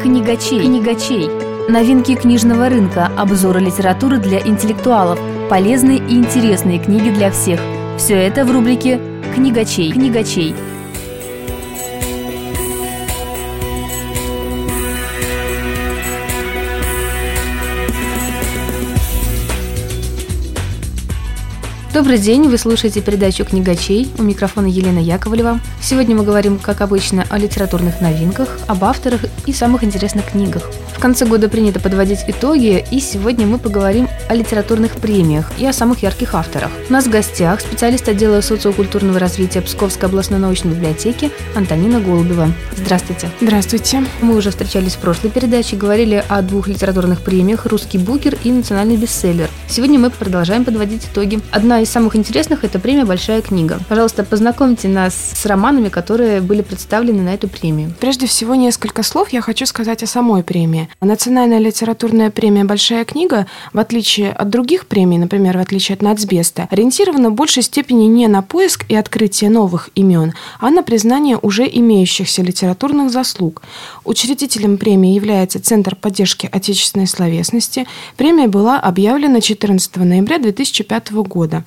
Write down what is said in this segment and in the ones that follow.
Книгачей. Книгачей. Новинки книжного рынка, обзоры литературы для интеллектуалов, полезные и интересные книги для всех. Все это в рубрике «Книгачей». Книгачей. Добрый день, вы слушаете передачу «Книгачей». У микрофона Елена Яковлева. Сегодня мы говорим, как обычно, о литературных новинках, об авторах и самых интересных книгах. В конце года принято подводить итоги, и сегодня мы поговорим о литературных премиях и о самых ярких авторах. У нас в гостях специалист отдела социокультурного развития Псковской областной научной библиотеки Антонина Голубева. Здравствуйте. Здравствуйте. Мы уже встречались в прошлой передаче, говорили о двух литературных премиях «Русский букер» и «Национальный бестселлер». Сегодня мы продолжаем подводить итоги. Одна из самых интересных – это премия «Большая книга». Пожалуйста, познакомьте нас с романами, которые были представлены на эту премию. Прежде всего, несколько слов я хочу сказать о самой премии. Национальная литературная премия «Большая книга», в отличие от других премий, например, в отличие от «Нацбеста», ориентирована в большей степени не на поиск и открытие новых имен, а на признание уже имеющихся литературных заслуг. Учредителем премии является Центр поддержки отечественной словесности. Премия была объявлена 14 ноября 2005 года.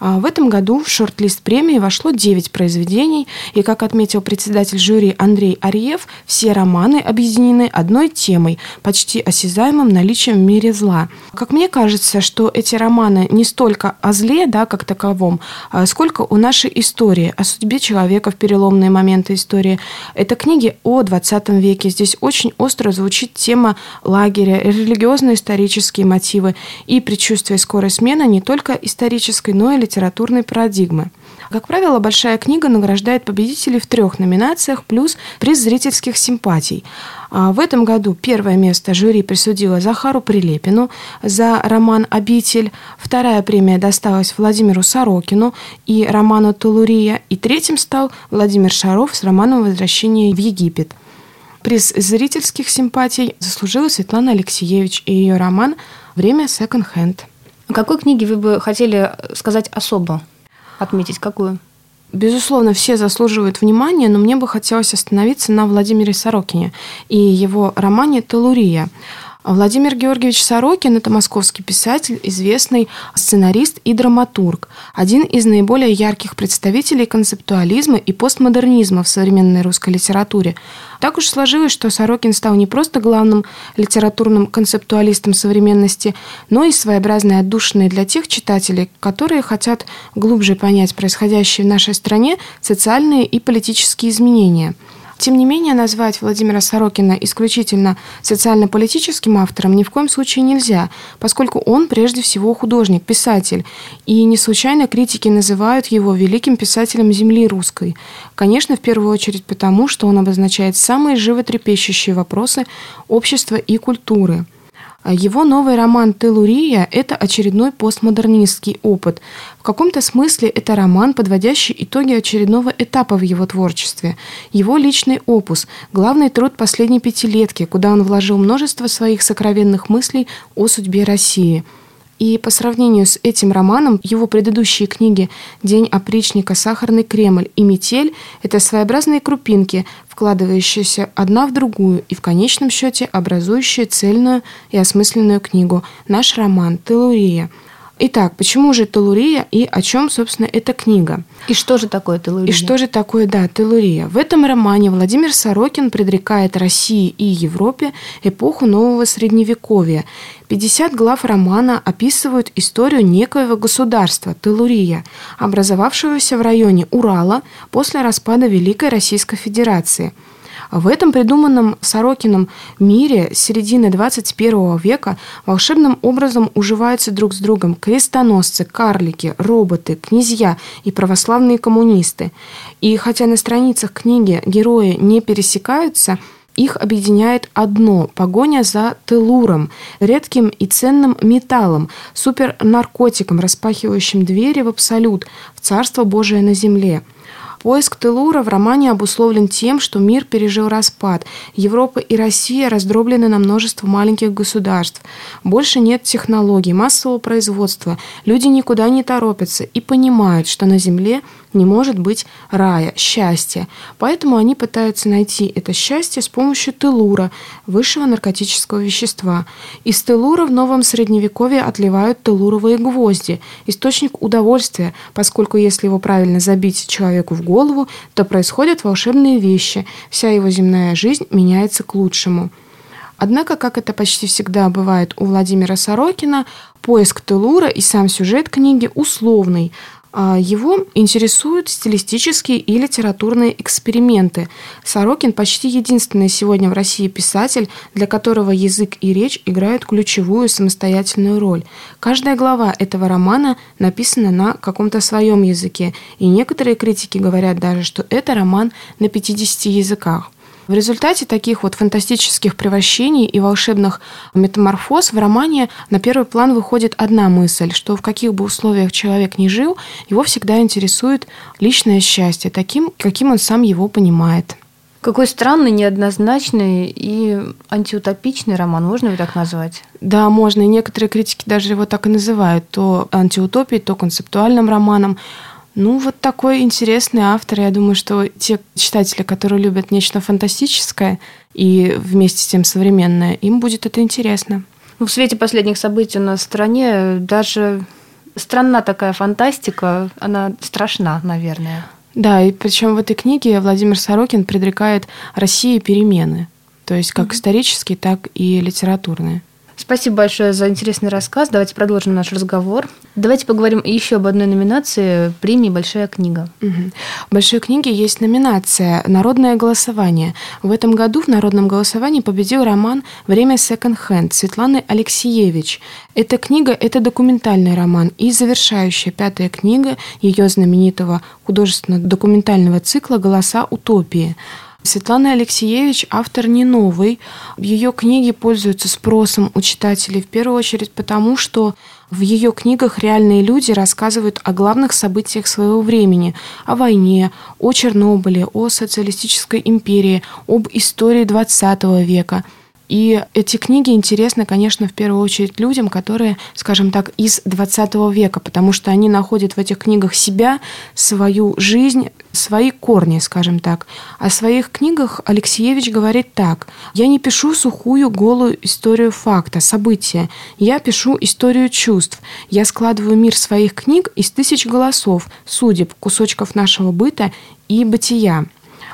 А в этом году в шорт-лист премии вошло 9 произведений, и, как отметил председатель жюри Андрей Арьев, все романы объединены одной темой, почти осязаемым наличием в мире зла. Как мне кажется, что эти романы не столько о зле, да, как таковом, а сколько о нашей истории, о судьбе человека в переломные моменты истории. Это книги о 20 веке. Здесь очень остро звучит тема лагеря, религиозно-исторические мотивы и предчувствие скорой смены не только исторической, но и литературной парадигмы. Как правило, большая книга награждает победителей в трех номинациях плюс приз зрительских симпатий. А в этом году первое место жюри присудило Захару Прилепину за роман «Обитель», вторая премия досталась Владимиру Сорокину и роману «Тулурия», и третьим стал Владимир Шаров с романом «Возвращение в Египет». Приз зрительских симпатий заслужила Светлана Алексеевич и ее роман «Время секонд-хенд». О какой книге вы бы хотели сказать особо? Отметить какую? Безусловно, все заслуживают внимания, но мне бы хотелось остановиться на Владимире Сорокине и его романе «Телурия». Владимир Георгиевич Сорокин – это московский писатель, известный сценарист и драматург, один из наиболее ярких представителей концептуализма и постмодернизма в современной русской литературе. Так уж сложилось, что Сорокин стал не просто главным литературным концептуалистом современности, но и своеобразной отдушиной для тех читателей, которые хотят глубже понять происходящие в нашей стране социальные и политические изменения – тем не менее, назвать Владимира Сорокина исключительно социально-политическим автором ни в коем случае нельзя, поскольку он прежде всего художник, писатель, и не случайно критики называют его великим писателем земли русской. Конечно, в первую очередь потому, что он обозначает самые животрепещущие вопросы общества и культуры – его новый роман «Телурия» — это очередной постмодернистский опыт. В каком-то смысле это роман, подводящий итоги очередного этапа в его творчестве. Его личный опус, главный труд последней пятилетки, куда он вложил множество своих сокровенных мыслей о судьбе России — и по сравнению с этим романом, его предыдущие книги «День опричника», «Сахарный Кремль» и «Метель» — это своеобразные крупинки, вкладывающиеся одна в другую и в конечном счете образующие цельную и осмысленную книгу. «Наш роман «Телурия», Итак, почему же телурия и о чем, собственно, эта книга? И что же такое телурия? И что же такое, да, телурия? В этом романе Владимир Сорокин предрекает России и Европе эпоху нового средневековья. 50 глав романа описывают историю некоего государства, Телурия, образовавшегося в районе Урала после распада Великой Российской Федерации – в этом придуманном Сорокином мире середины 21 века волшебным образом уживаются друг с другом крестоносцы, карлики, роботы, князья и православные коммунисты. И хотя на страницах книги герои не пересекаются, их объединяет одно – погоня за телуром, редким и ценным металлом, супернаркотиком, распахивающим двери в абсолют, в Царство Божие на земле – Поиск Телура в романе обусловлен тем, что мир пережил распад. Европа и Россия раздроблены на множество маленьких государств. Больше нет технологий, массового производства. Люди никуда не торопятся и понимают, что на Земле не может быть рая, счастья. Поэтому они пытаются найти это счастье с помощью телура, высшего наркотического вещества. Из телура в новом средневековье отливают телуровые гвозди, источник удовольствия, поскольку если его правильно забить человеку в голову, то происходят волшебные вещи, вся его земная жизнь меняется к лучшему. Однако, как это почти всегда бывает у Владимира Сорокина, поиск Телура и сам сюжет книги условный. А его интересуют стилистические и литературные эксперименты. Сорокин почти единственный сегодня в России писатель, для которого язык и речь играют ключевую самостоятельную роль. Каждая глава этого романа написана на каком-то своем языке, и некоторые критики говорят даже, что это роман на 50 языках. В результате таких вот фантастических превращений и волшебных метаморфоз в романе на первый план выходит одна мысль, что в каких бы условиях человек ни жил, его всегда интересует личное счастье, таким, каким он сам его понимает. Какой странный, неоднозначный и антиутопичный роман, можно его так назвать? Да, можно. И некоторые критики даже его так и называют. То антиутопией, то концептуальным романом. Ну, вот такой интересный автор. Я думаю, что те читатели, которые любят нечто фантастическое и вместе с тем современное, им будет это интересно. Ну, в свете последних событий на стране даже странна такая фантастика, она страшна, наверное. Да, и причем в этой книге Владимир Сорокин предрекает России перемены, то есть как mm-hmm. исторические, так и литературные. Спасибо большое за интересный рассказ. Давайте продолжим наш разговор. Давайте поговорим еще об одной номинации премии «Большая книга». Угу. В «Большой книге» есть номинация «Народное голосование». В этом году в народном голосовании победил роман «Время секонд-хенд» Светланы Алексеевич. Эта книга – это документальный роман и завершающая пятая книга ее знаменитого художественно-документального цикла «Голоса утопии». Светлана Алексеевич автор не новый. Ее книги пользуются спросом у читателей в первую очередь потому, что в ее книгах реальные люди рассказывают о главных событиях своего времени, о войне, о Чернобыле, о социалистической империи, об истории XX века – и эти книги интересны, конечно, в первую очередь людям, которые, скажем так, из 20 века, потому что они находят в этих книгах себя, свою жизнь, свои корни, скажем так. О своих книгах Алексеевич говорит так. «Я не пишу сухую, голую историю факта, события. Я пишу историю чувств. Я складываю мир своих книг из тысяч голосов, судеб, кусочков нашего быта и бытия.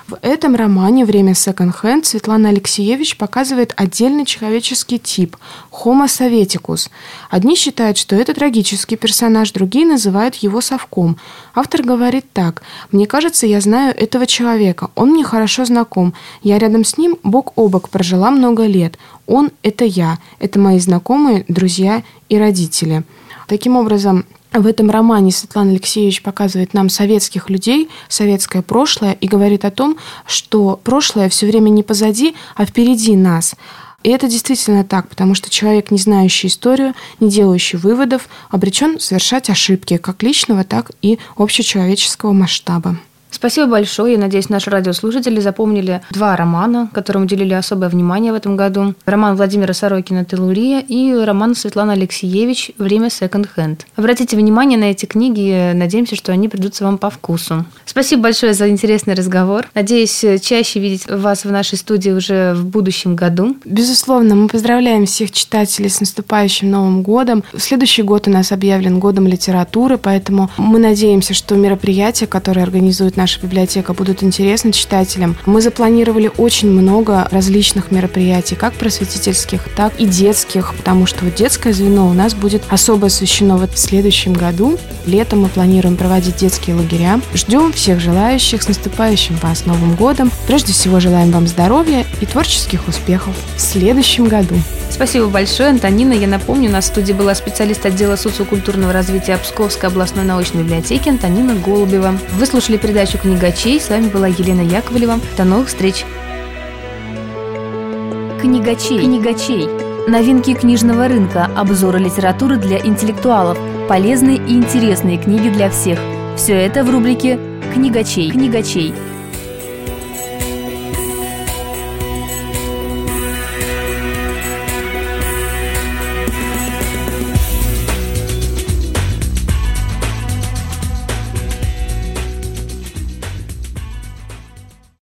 В этом романе «Время секонд-хенд» Светлана Алексеевич показывает отдельный человеческий тип – Homo советикус. Одни считают, что это трагический персонаж, другие называют его совком. Автор говорит так «Мне кажется, я знаю этого человека, он мне хорошо знаком, я рядом с ним бок о бок прожила много лет, он – это я, это мои знакомые, друзья и родители». Таким образом, в этом романе Светлана Алексеевич показывает нам советских людей, советское прошлое и говорит о том, что прошлое все время не позади, а впереди нас. И это действительно так, потому что человек, не знающий историю, не делающий выводов, обречен совершать ошибки как личного, так и общечеловеческого масштаба. Спасибо большое. Я надеюсь, наши радиослушатели запомнили два романа, которым уделили особое внимание в этом году. Роман Владимира Сорокина «Телурия» и роман Светланы Алексеевич «Время секонд-хенд». Обратите внимание на эти книги. Надеемся, что они придутся вам по вкусу. Спасибо большое за интересный разговор. Надеюсь, чаще видеть вас в нашей студии уже в будущем году. Безусловно, мы поздравляем всех читателей с наступающим Новым годом. Следующий год у нас объявлен годом литературы, поэтому мы надеемся, что мероприятия, которые организует наш наша библиотека будут интересны читателям. Мы запланировали очень много различных мероприятий, как просветительских, так и детских, потому что вот детское звено у нас будет особо освещено в следующем году. Летом мы планируем проводить детские лагеря. Ждем всех желающих с наступающим вас Новым годом. Прежде всего желаем вам здоровья и творческих успехов в следующем году. Спасибо большое, Антонина. Я напомню, у нас в студии была специалист отдела социокультурного развития Псковской областной научной библиотеки Антонина Голубева. Вы слушали передачу передачу «Книгачей». С вами была Елена Яковлева. До новых встреч! Книгачей. Книгачей. Новинки книжного рынка, обзоры литературы для интеллектуалов, полезные и интересные книги для всех. Все это в рубрике «Книгачей». Книгачей.